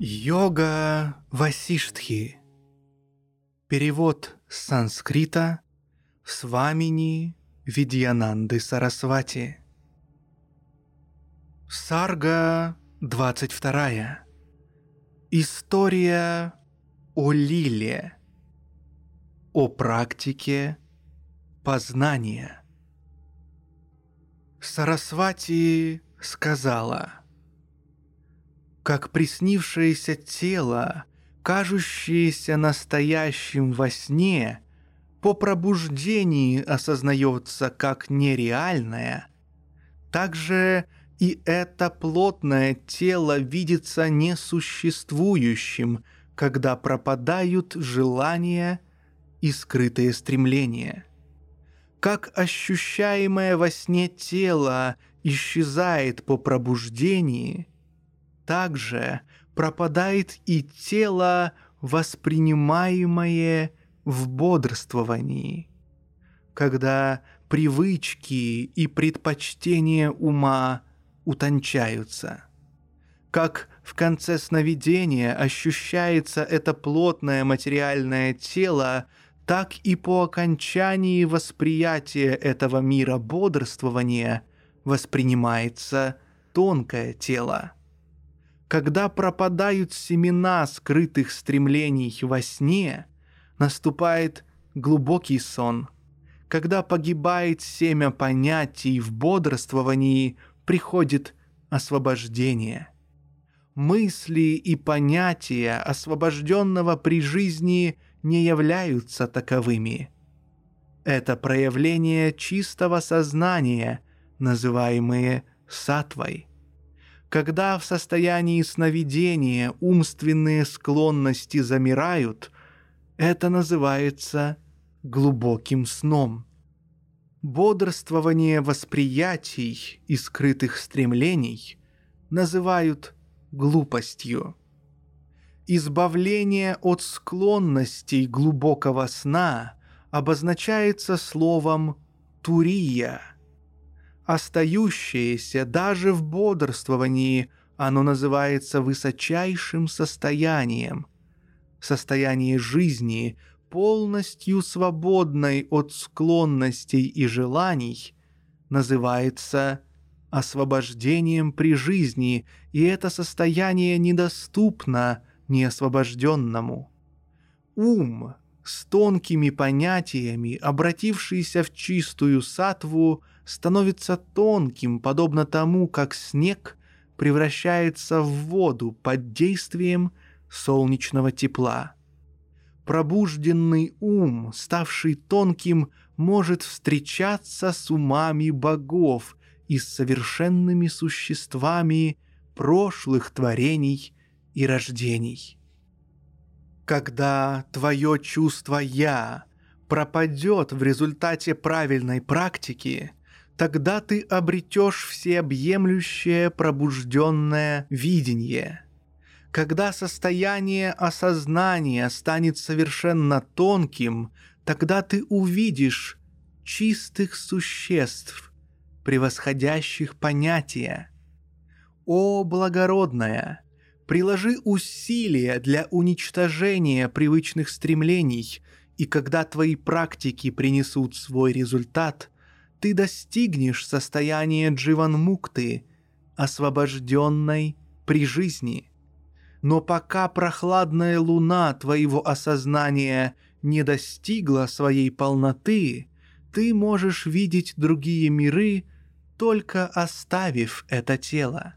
Йога Васиштхи. Перевод с санскрита Свамини Видьянанды Сарасвати. Сарга 22. История о лиле. О практике познания. Сарасвати сказала – как приснившееся тело, кажущееся настоящим во сне, по пробуждении осознается как нереальное, также и это плотное тело видится несуществующим, когда пропадают желания и скрытые стремления. Как ощущаемое во сне тело исчезает по пробуждении – также пропадает и тело, воспринимаемое в бодрствовании. Когда привычки и предпочтения ума утончаются. Как в конце сновидения ощущается это плотное материальное тело, так и по окончании восприятия этого мира бодрствования воспринимается тонкое тело когда пропадают семена скрытых стремлений во сне, наступает глубокий сон. Когда погибает семя понятий в бодрствовании, приходит освобождение. Мысли и понятия освобожденного при жизни не являются таковыми. Это проявление чистого сознания, называемые сатвой когда в состоянии сновидения умственные склонности замирают, это называется глубоким сном. Бодрствование восприятий и скрытых стремлений называют глупостью. Избавление от склонностей глубокого сна обозначается словом «турия», остающееся даже в бодрствовании, оно называется высочайшим состоянием. Состояние жизни, полностью свободной от склонностей и желаний, называется освобождением при жизни, и это состояние недоступно неосвобожденному. Ум с тонкими понятиями, обратившийся в чистую сатву, становится тонким, подобно тому, как снег превращается в воду под действием солнечного тепла. Пробужденный ум, ставший тонким, может встречаться с умами богов и с совершенными существами прошлых творений и рождений. Когда твое чувство «я» пропадет в результате правильной практики – тогда ты обретешь всеобъемлющее пробужденное видение. Когда состояние осознания станет совершенно тонким, тогда ты увидишь чистых существ, превосходящих понятия. О, благородная, приложи усилия для уничтожения привычных стремлений, и когда твои практики принесут свой результат – ты достигнешь состояния дживанмукты, освобожденной при жизни. Но пока прохладная луна твоего осознания не достигла своей полноты, ты можешь видеть другие миры, только оставив это тело.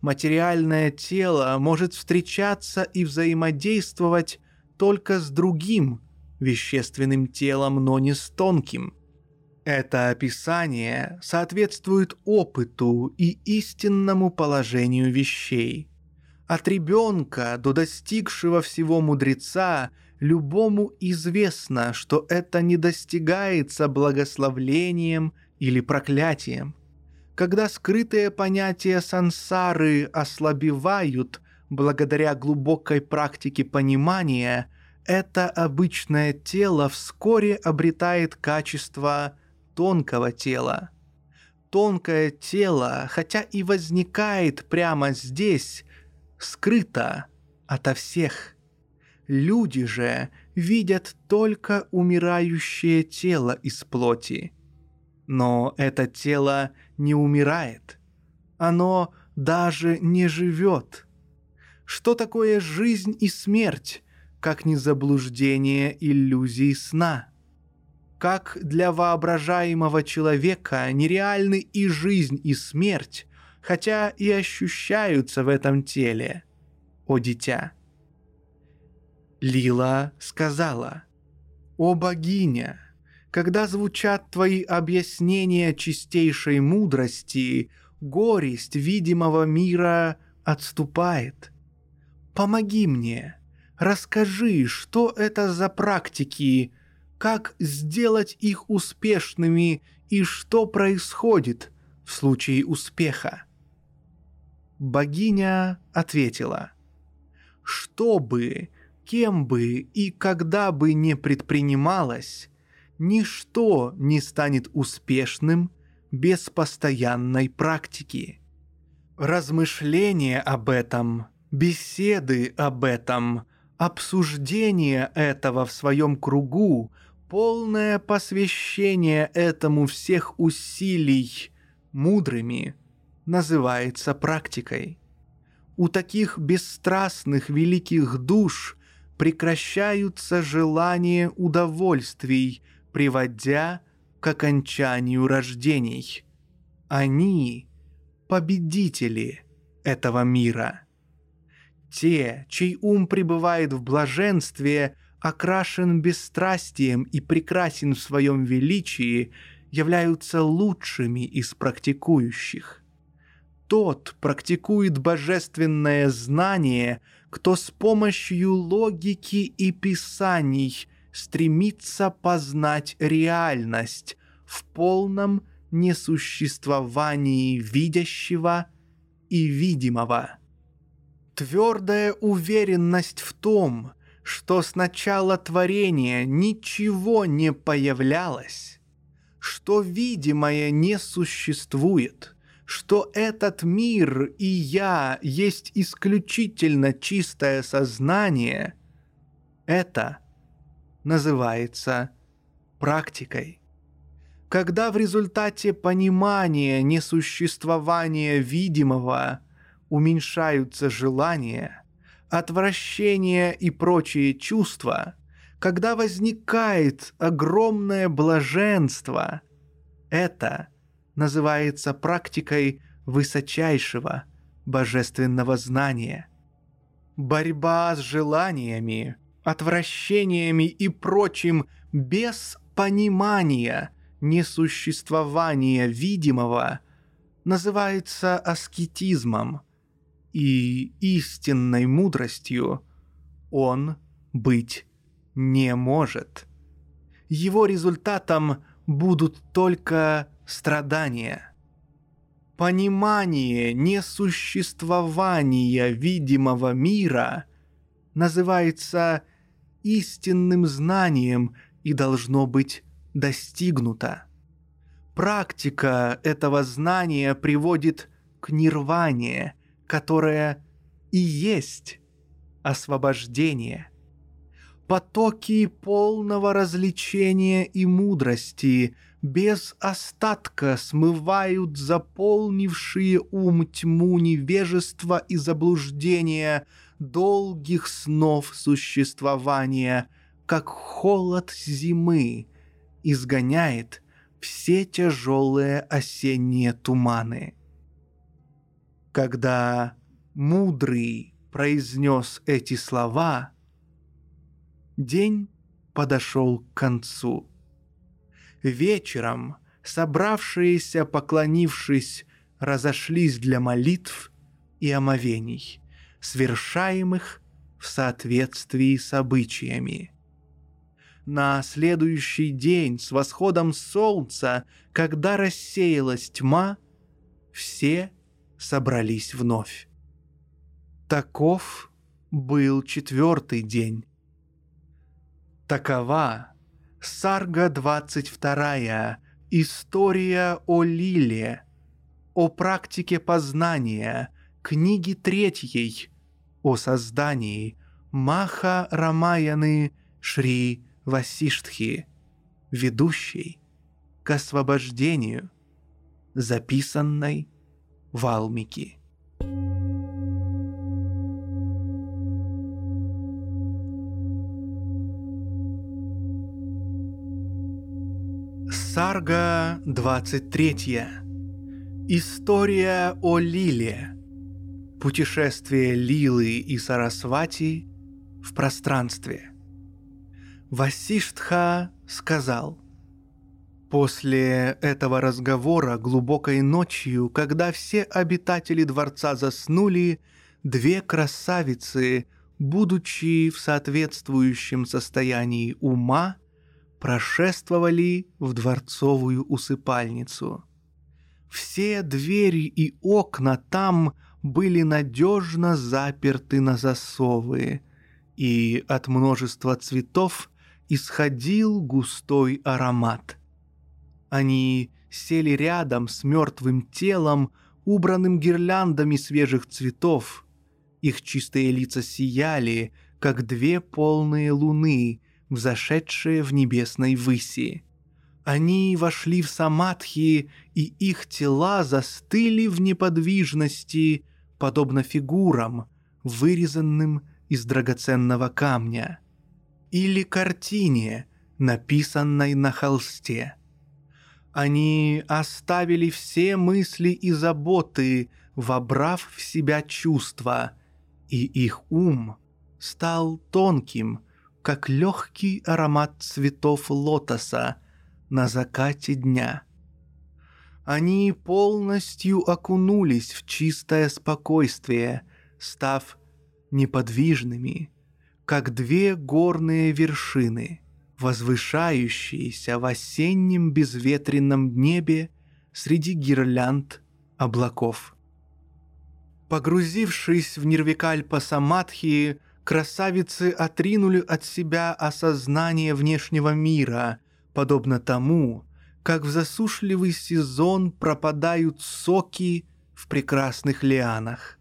Материальное тело может встречаться и взаимодействовать только с другим вещественным телом, но не с тонким – Это описание соответствует опыту и истинному положению вещей. От ребенка до достигшего всего мудреца любому известно, что это не достигается благословлением или проклятием. Когда скрытые понятия сансары ослабевают благодаря глубокой практике понимания, это обычное тело вскоре обретает качество тонкого тела. Тонкое тело, хотя и возникает прямо здесь, скрыто ото всех. Люди же видят только умирающее тело из плоти. Но это тело не умирает. Оно даже не живет. Что такое жизнь и смерть, как не заблуждение иллюзий сна? Как для воображаемого человека нереальны и жизнь, и смерть, хотя и ощущаются в этом теле, о дитя. Лила сказала, «О богиня, когда звучат твои объяснения чистейшей мудрости, горесть видимого мира отступает. Помоги мне, расскажи, что это за практики, как сделать их успешными и что происходит в случае успеха. Богиня ответила, «Что бы, кем бы и когда бы не предпринималось, ничто не станет успешным без постоянной практики. Размышления об этом, беседы об этом, обсуждение этого в своем кругу – полное посвящение этому всех усилий мудрыми называется практикой. У таких бесстрастных великих душ прекращаются желания удовольствий, приводя к окончанию рождений. Они — победители этого мира. Те, чей ум пребывает в блаженстве — окрашен бесстрастием и прекрасен в своем величии, являются лучшими из практикующих. Тот практикует божественное знание, кто с помощью логики и писаний стремится познать реальность в полном несуществовании видящего и видимого. Твердая уверенность в том, что с начала творения ничего не появлялось, что видимое не существует, что этот мир и я есть исключительно чистое сознание, это называется практикой. Когда в результате понимания несуществования видимого уменьшаются желания – отвращение и прочие чувства, когда возникает огромное блаженство, это называется практикой высочайшего божественного знания. Борьба с желаниями, отвращениями и прочим без понимания несуществования видимого называется аскетизмом – и истинной мудростью он быть не может. Его результатом будут только страдания. Понимание несуществования видимого мира называется истинным знанием и должно быть достигнуто. Практика этого знания приводит к нирване, которое и есть освобождение. Потоки полного развлечения и мудрости без остатка смывают заполнившие ум тьму невежества и заблуждения долгих снов существования, как холод зимы изгоняет все тяжелые осенние туманы. Когда мудрый произнес эти слова, день подошел к концу. вечером собравшиеся, поклонившись, разошлись для молитв и омовений, свершаемых в соответствии с обычаями. На следующий день с восходом солнца, когда рассеялась тьма, все собрались вновь. Таков был четвертый день. Такова Сарга 22. История о Лиле. О практике познания. Книги третьей. О создании. Маха Рамаяны Шри Васиштхи. Ведущей к освобождению. Записанной Валмики. Сарга 23. История о Лиле. Путешествие Лилы и Сарасвати в пространстве. Васиштха сказал. После этого разговора глубокой ночью, когда все обитатели дворца заснули, две красавицы, будучи в соответствующем состоянии ума, прошествовали в дворцовую усыпальницу. Все двери и окна там были надежно заперты на засовы, и от множества цветов исходил густой аромат. Они сели рядом с мертвым телом, убранным гирляндами свежих цветов. Их чистые лица сияли, как две полные луны, взошедшие в небесной выси. Они вошли в самадхи, и их тела застыли в неподвижности, подобно фигурам, вырезанным из драгоценного камня. Или картине, написанной на холсте. Они оставили все мысли и заботы, вобрав в себя чувства, и их ум стал тонким, как легкий аромат цветов лотоса на закате дня. Они полностью окунулись в чистое спокойствие, став неподвижными, как две горные вершины, возвышающиеся в осеннем безветренном небе среди гирлянд облаков. Погрузившись в Нирвикальпа Самадхи, красавицы отринули от себя осознание внешнего мира, подобно тому, как в засушливый сезон пропадают соки в прекрасных лианах.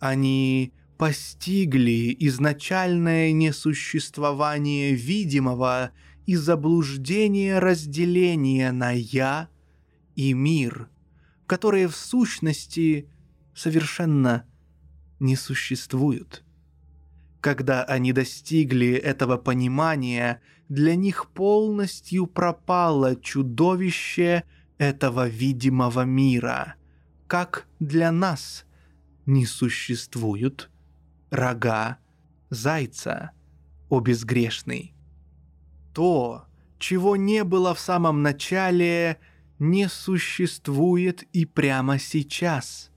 Они постигли изначальное несуществование видимого и заблуждение разделения на «я» и «мир», которые в сущности совершенно не существуют. Когда они достигли этого понимания, для них полностью пропало чудовище этого видимого мира, как для нас не существуют рога зайца, о безгрешный. То, чего не было в самом начале, не существует и прямо сейчас.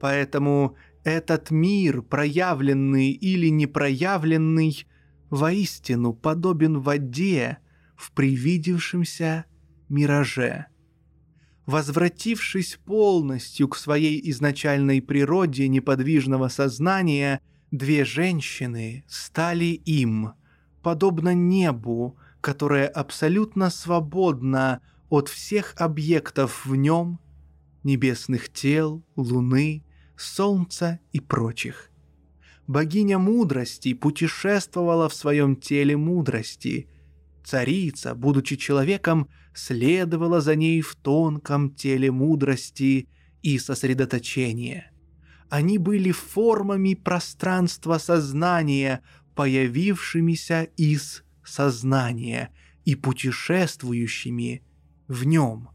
Поэтому этот мир, проявленный или непроявленный, воистину подобен воде в привидевшемся мираже. Возвратившись полностью к своей изначальной природе неподвижного сознания, две женщины стали им, подобно небу, которое абсолютно свободно от всех объектов в нем, небесных тел, луны, солнца и прочих. Богиня мудрости путешествовала в своем теле мудрости. Царица, будучи человеком, следовала за ней в тонком теле мудрости и сосредоточения. Они были формами пространства сознания, появившимися из сознания и путешествующими в нем.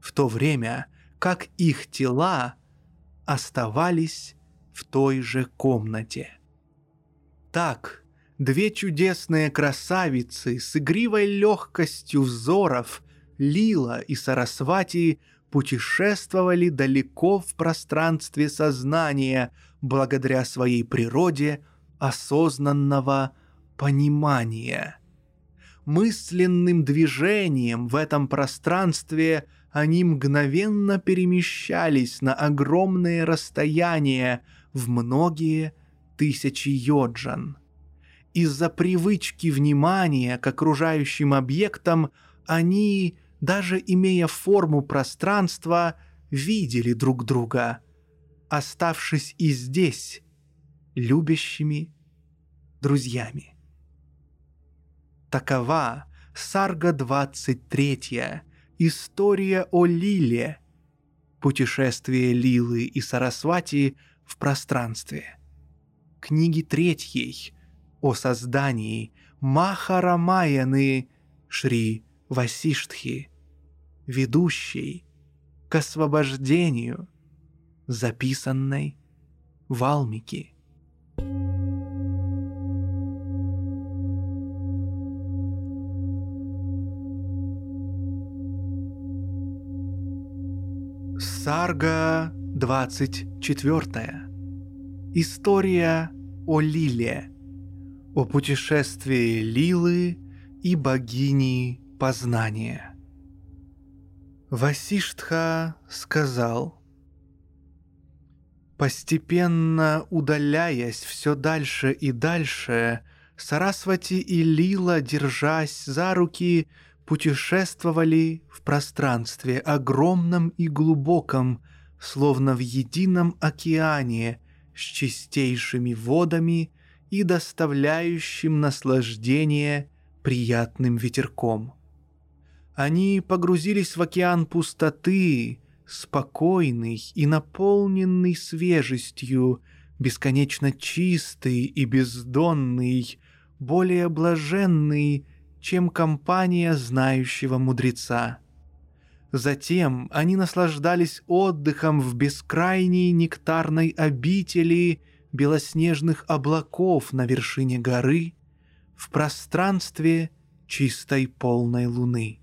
В то время как их тела оставались в той же комнате. Так, Две чудесные красавицы с игривой легкостью взоров, Лила и Сарасвати, путешествовали далеко в пространстве сознания благодаря своей природе осознанного понимания. Мысленным движением в этом пространстве они мгновенно перемещались на огромные расстояния в многие тысячи йоджан. Из-за привычки внимания к окружающим объектам они даже имея форму пространства, видели друг друга, оставшись и здесь любящими друзьями. Такова Сарга 23, история о Лиле, путешествие Лилы и Сарасвати в пространстве. Книги третьей о создании Махарамаяны Шри Васиштхи, ведущей к освобождению, записанной Валмики. Сарга 24. История о Лиле. О путешествии Лилы и богини познание. Васиштха сказал, Постепенно удаляясь все дальше и дальше, Сарасвати и Лила, держась за руки, путешествовали в пространстве огромном и глубоком, словно в едином океане с чистейшими водами и доставляющим наслаждение приятным ветерком. Они погрузились в океан пустоты, спокойный и наполненный свежестью, бесконечно чистый и бездонный, более блаженный, чем компания знающего мудреца. Затем они наслаждались отдыхом в бескрайней нектарной обители белоснежных облаков на вершине горы, в пространстве чистой полной луны.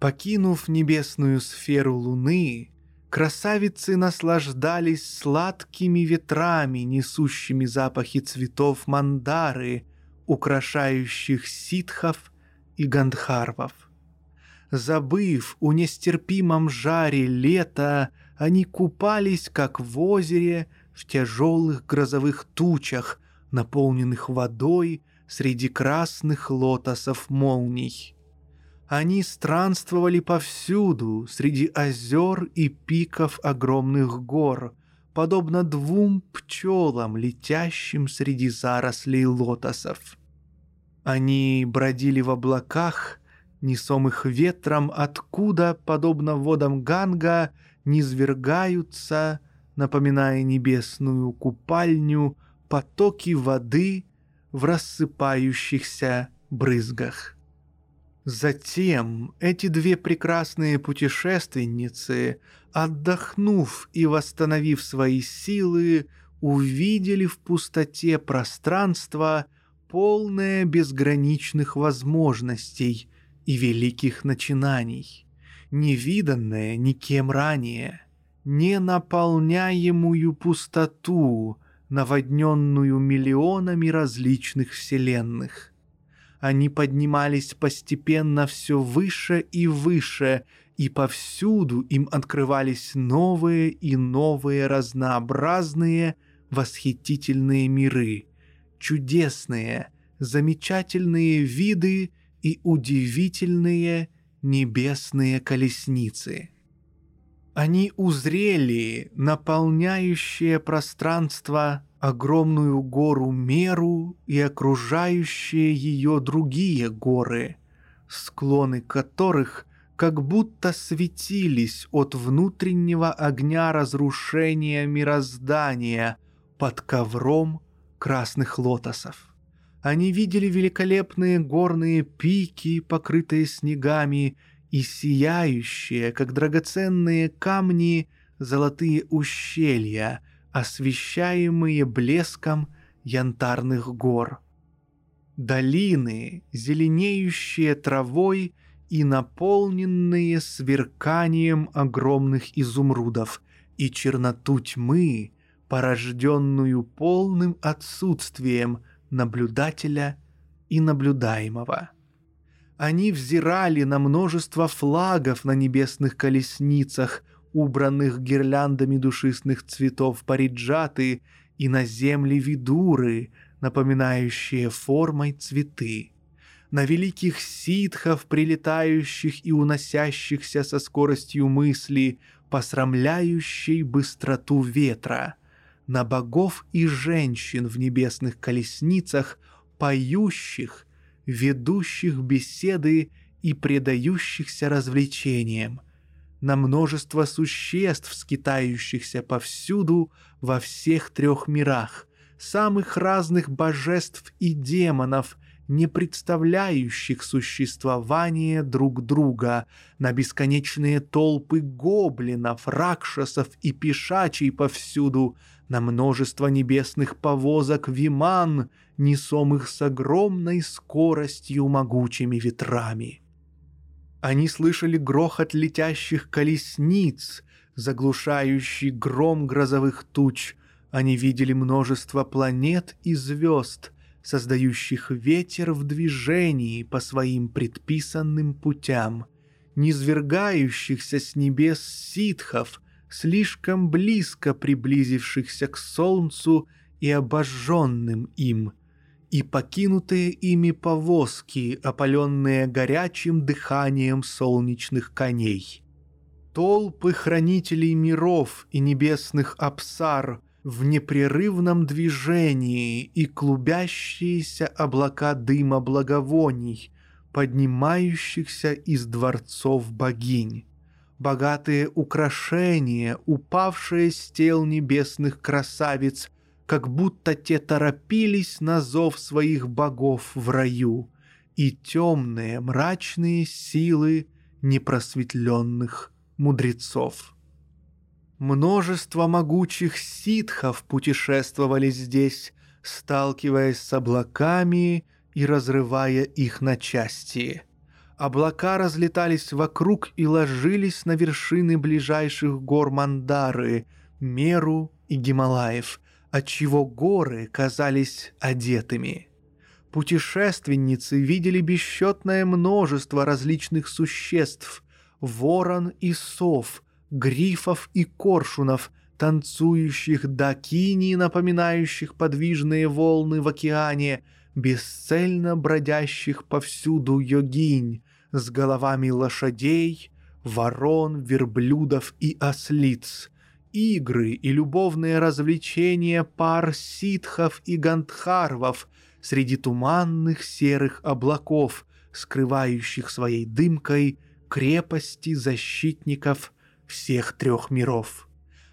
Покинув небесную сферу Луны, красавицы наслаждались сладкими ветрами, несущими запахи цветов мандары, украшающих ситхов и гандхарвов. Забыв о нестерпимом жаре лета, они купались, как в озере, в тяжелых грозовых тучах, наполненных водой среди красных лотосов молний. Они странствовали повсюду, среди озер и пиков огромных гор, подобно двум пчелам, летящим среди зарослей лотосов. Они бродили в облаках, несомых ветром, откуда, подобно водам Ганга, низвергаются, напоминая небесную купальню, потоки воды в рассыпающихся брызгах. Затем эти две прекрасные путешественницы, отдохнув и восстановив свои силы, увидели в пустоте пространство, полное безграничных возможностей и великих начинаний, невиданное никем ранее, не наполняемую пустоту, наводненную миллионами различных вселенных они поднимались постепенно все выше и выше, и повсюду им открывались новые и новые разнообразные восхитительные миры, чудесные, замечательные виды и удивительные небесные колесницы. Они узрели наполняющее пространство огромную гору Меру и окружающие ее другие горы, склоны которых как будто светились от внутреннего огня разрушения мироздания под ковром красных лотосов. Они видели великолепные горные пики, покрытые снегами, и сияющие, как драгоценные камни, золотые ущелья — освещаемые блеском янтарных гор. долины, зеленеющие травой и наполненные сверканием огромных изумрудов, и черноту тьмы, порожденную полным отсутствием наблюдателя и наблюдаемого. Они взирали на множество флагов на небесных колесницах, убранных гирляндами душистых цветов париджаты, и на земли видуры, напоминающие формой цветы. На великих ситхов, прилетающих и уносящихся со скоростью мысли, посрамляющей быстроту ветра. На богов и женщин в небесных колесницах, поющих, ведущих беседы и предающихся развлечениям – на множество существ, скитающихся повсюду во всех трех мирах, самых разных божеств и демонов, не представляющих существование друг друга, на бесконечные толпы гоблинов, ракшасов и пешачей повсюду, на множество небесных повозок виман, несомых с огромной скоростью могучими ветрами. Они слышали грохот летящих колесниц, заглушающий гром грозовых туч. Они видели множество планет и звезд, создающих ветер в движении по своим предписанным путям, низвергающихся с небес ситхов, слишком близко приблизившихся к солнцу и обожженным им — и покинутые ими повозки, опаленные горячим дыханием солнечных коней. Толпы хранителей миров и небесных абсар в непрерывном движении и клубящиеся облака дыма благовоний, поднимающихся из дворцов богинь богатые украшения, упавшие с тел небесных красавиц как будто те торопились на зов своих богов в раю, и темные мрачные силы непросветленных мудрецов. Множество могучих ситхов путешествовали здесь, сталкиваясь с облаками и разрывая их на части. Облака разлетались вокруг и ложились на вершины ближайших гор Мандары, Меру и Гималаев, отчего горы казались одетыми. Путешественницы видели бесчетное множество различных существ — ворон и сов, грифов и коршунов, танцующих до кини, напоминающих подвижные волны в океане, бесцельно бродящих повсюду йогинь, с головами лошадей, ворон, верблюдов и ослиц, игры и любовные развлечения пар ситхов и гандхарвов среди туманных серых облаков, скрывающих своей дымкой крепости защитников всех трех миров.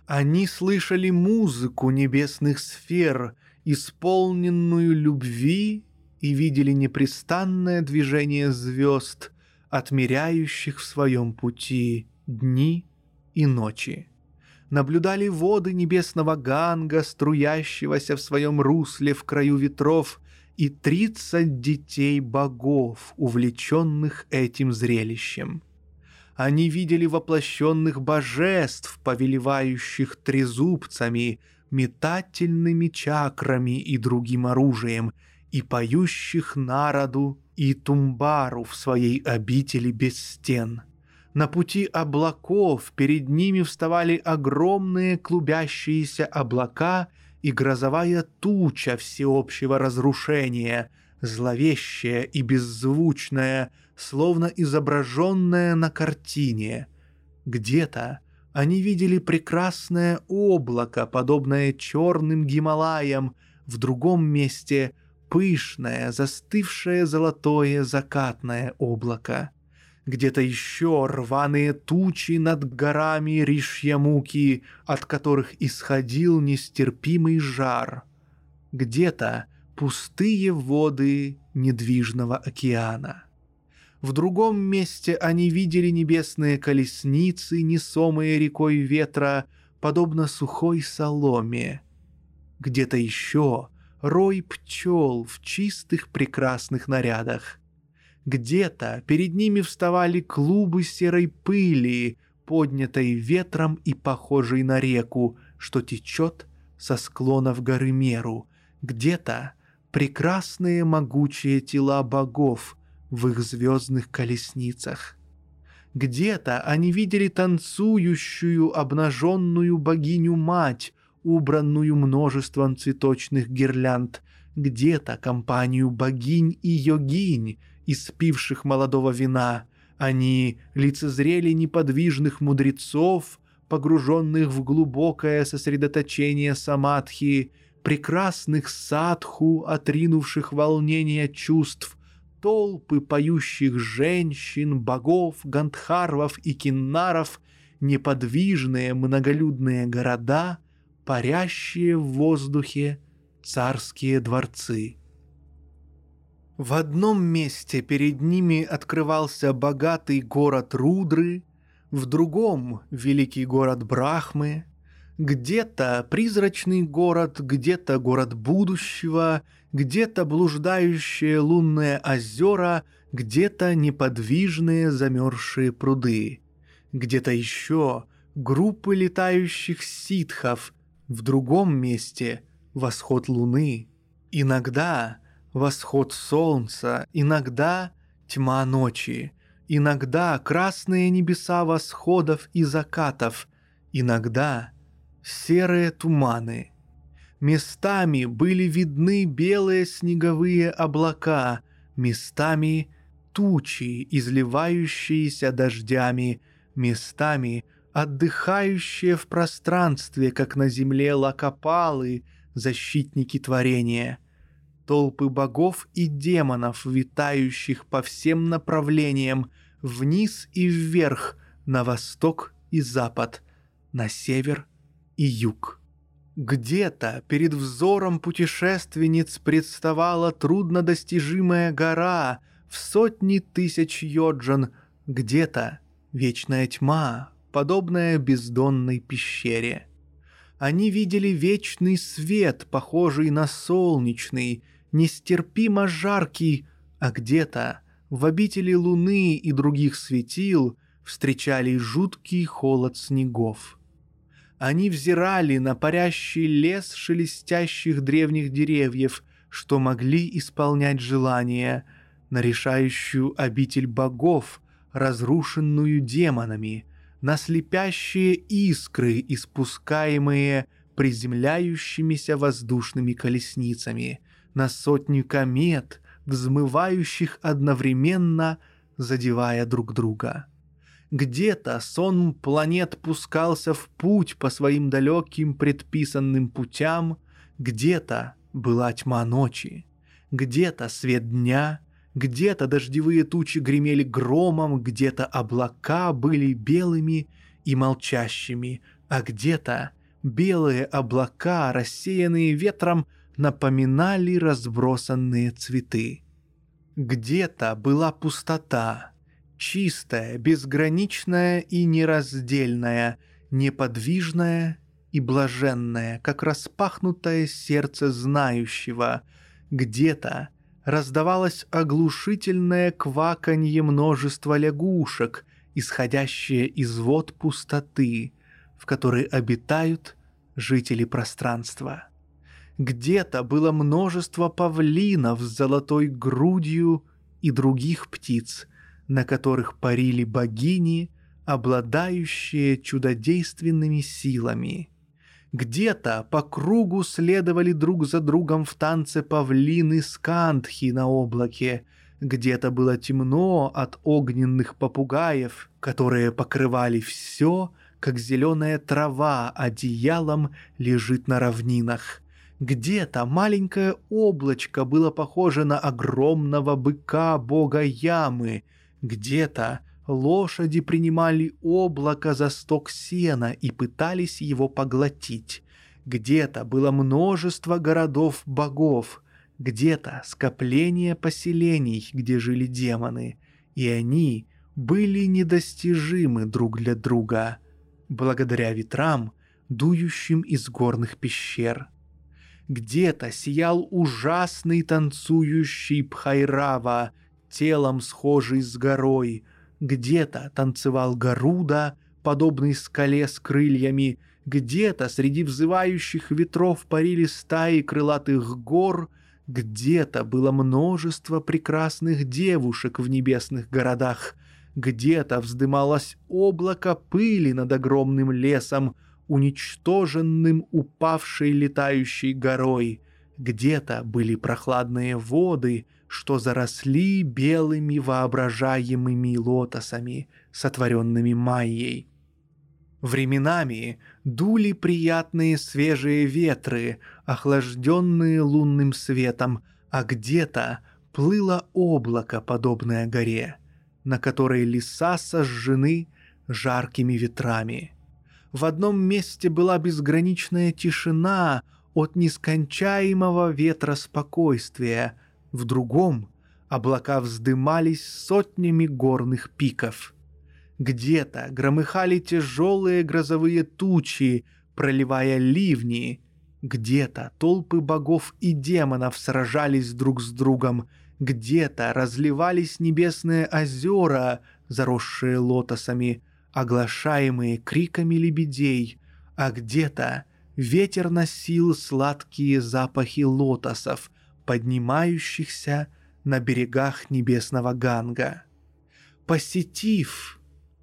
Они слышали музыку небесных сфер, исполненную любви, и видели непрестанное движение звезд, отмеряющих в своем пути дни и ночи наблюдали воды небесного Ганга, струящегося в своем русле в краю ветров, и тридцать детей богов, увлеченных этим зрелищем. Они видели воплощенных божеств, повелевающих трезубцами, метательными чакрами и другим оружием, и поющих народу и тумбару в своей обители без стен — на пути облаков перед ними вставали огромные клубящиеся облака и грозовая туча всеобщего разрушения, зловещая и беззвучная, словно изображенная на картине. Где-то они видели прекрасное облако, подобное черным Гималаям, в другом месте — пышное, застывшее золотое закатное облако где-то еще рваные тучи над горами Ришьямуки, от которых исходил нестерпимый жар. Где-то пустые воды недвижного океана. В другом месте они видели небесные колесницы, несомые рекой ветра, подобно сухой соломе. Где-то еще рой пчел в чистых прекрасных нарядах. Где-то перед ними вставали клубы серой пыли, поднятой ветром и похожей на реку, что течет со склонов горы Меру. Где-то прекрасные могучие тела богов в их звездных колесницах. Где-то они видели танцующую обнаженную богиню-мать, убранную множеством цветочных гирлянд, где-то компанию богинь и йогинь, испивших молодого вина. Они лицезрели неподвижных мудрецов, погруженных в глубокое сосредоточение самадхи, прекрасных садху, отринувших волнение чувств, толпы поющих женщин, богов, гандхарвов и киннаров, неподвижные многолюдные города, парящие в воздухе царские дворцы. В одном месте перед ними открывался богатый город Рудры, в другом — великий город Брахмы, где-то призрачный город, где-то город будущего, где-то блуждающие лунные озера, где-то неподвижные замерзшие пруды, где-то еще группы летающих ситхов, в другом месте восход луны, иногда восход солнца, иногда тьма ночи, иногда красные небеса восходов и закатов, иногда серые туманы. Местами были видны белые снеговые облака, местами тучи, изливающиеся дождями, местами отдыхающие в пространстве, как на земле лакопалы, защитники творения. Толпы богов и демонов, витающих по всем направлениям, вниз и вверх, на восток и запад, на север и юг. Где-то перед взором путешественниц представала труднодостижимая гора в сотни тысяч йоджан, где-то вечная тьма, подобная бездонной пещере. Они видели вечный свет, похожий на солнечный, нестерпимо жаркий, а где-то в обители луны и других светил встречали жуткий холод снегов. Они взирали на парящий лес шелестящих древних деревьев, что могли исполнять желания, на решающую обитель богов, разрушенную демонами, на слепящие искры, испускаемые приземляющимися воздушными колесницами, на сотни комет, взмывающих одновременно, задевая друг друга. Где-то сон планет пускался в путь по своим далеким предписанным путям, где-то была тьма ночи, где-то свет дня, где-то дождевые тучи гремели громом, где-то облака были белыми и молчащими, а где-то белые облака, рассеянные ветром, напоминали разбросанные цветы. Где-то была пустота, чистая, безграничная и нераздельная, неподвижная и блаженная, как распахнутое сердце знающего. Где-то раздавалось оглушительное кваканье множества лягушек, исходящее из вод пустоты, в которой обитают жители пространства. Где-то было множество павлинов с золотой грудью и других птиц, на которых парили богини, обладающие чудодейственными силами. Где-то по кругу следовали друг за другом в танце павлины скандхи на облаке, где-то было темно от огненных попугаев, которые покрывали все, как зеленая трава одеялом лежит на равнинах. Где-то маленькое облачко было похоже на огромного быка бога Ямы — где-то лошади принимали облако за сток сена и пытались его поглотить. Где-то было множество городов-богов, где-то скопление поселений, где жили демоны, и они были недостижимы друг для друга, благодаря ветрам, дующим из горных пещер. Где-то сиял ужасный танцующий Пхайрава, телом схожий с горой. Где-то танцевал Гаруда, подобный скале с крыльями. Где-то среди взывающих ветров парили стаи крылатых гор. Где-то было множество прекрасных девушек в небесных городах. Где-то вздымалось облако пыли над огромным лесом — уничтоженным упавшей летающей горой. Где-то были прохладные воды, что заросли белыми воображаемыми лотосами, сотворенными Майей. Временами дули приятные свежие ветры, охлажденные лунным светом, а где-то плыло облако, подобное горе, на которой леса сожжены жаркими ветрами. В одном месте была безграничная тишина от нескончаемого ветра спокойствия, в другом облака вздымались сотнями горных пиков. Где-то громыхали тяжелые грозовые тучи, проливая ливни, где-то толпы богов и демонов сражались друг с другом, где-то разливались небесные озера, заросшие лотосами, оглашаемые криками лебедей, а где-то ветер носил сладкие запахи лотосов, поднимающихся на берегах небесного Ганга. Посетив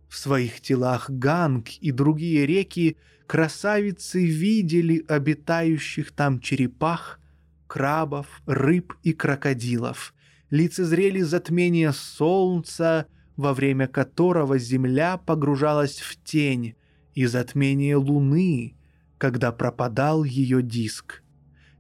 в своих телах Ганг и другие реки, красавицы видели обитающих там черепах, крабов, рыб и крокодилов, лицезрели затмение солнца, во время которого Земля погружалась в тень и затмение Луны, когда пропадал ее диск.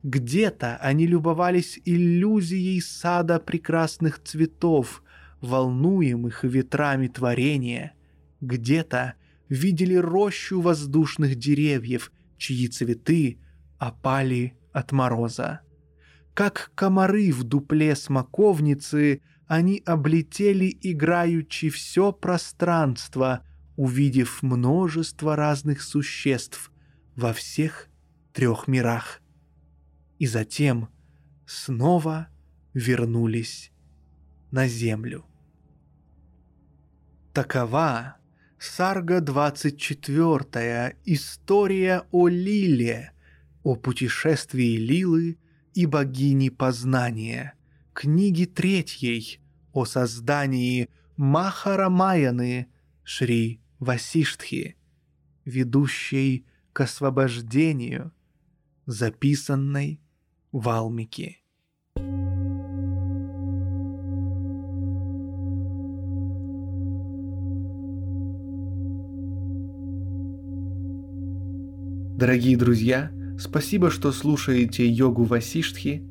Где-то они любовались иллюзией сада прекрасных цветов, волнуемых ветрами творения. Где-то видели рощу воздушных деревьев, чьи цветы опали от мороза. Как комары в дупле смоковницы – они облетели играючи все пространство, увидев множество разных существ во всех трех мирах. И затем снова вернулись на землю. Такова Сарга 24. История о Лиле, о путешествии Лилы и богини познания – книги третьей о создании Махарамаяны Шри Васиштхи, ведущей к освобождению, записанной в Алмике. Дорогие друзья, спасибо, что слушаете йогу Васиштхи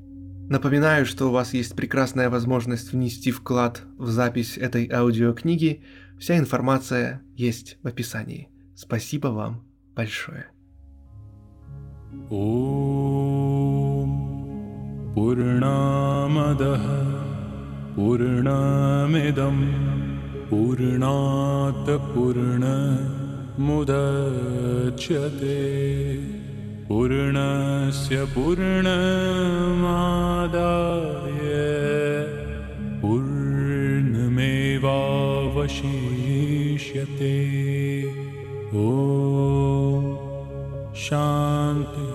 Напоминаю, что у вас есть прекрасная возможность внести вклад в запись этой аудиокниги. Вся информация есть в описании. Спасибо вам большое. पूर्णामदः पूर्णमिदं पूर्णात् पूर्णमुदच्यते पूर्णस्य पूर्णमादाय पूर्णमेवावशिष्यते। ॐ शान्ति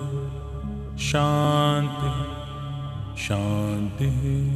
शान्ति शान्तिः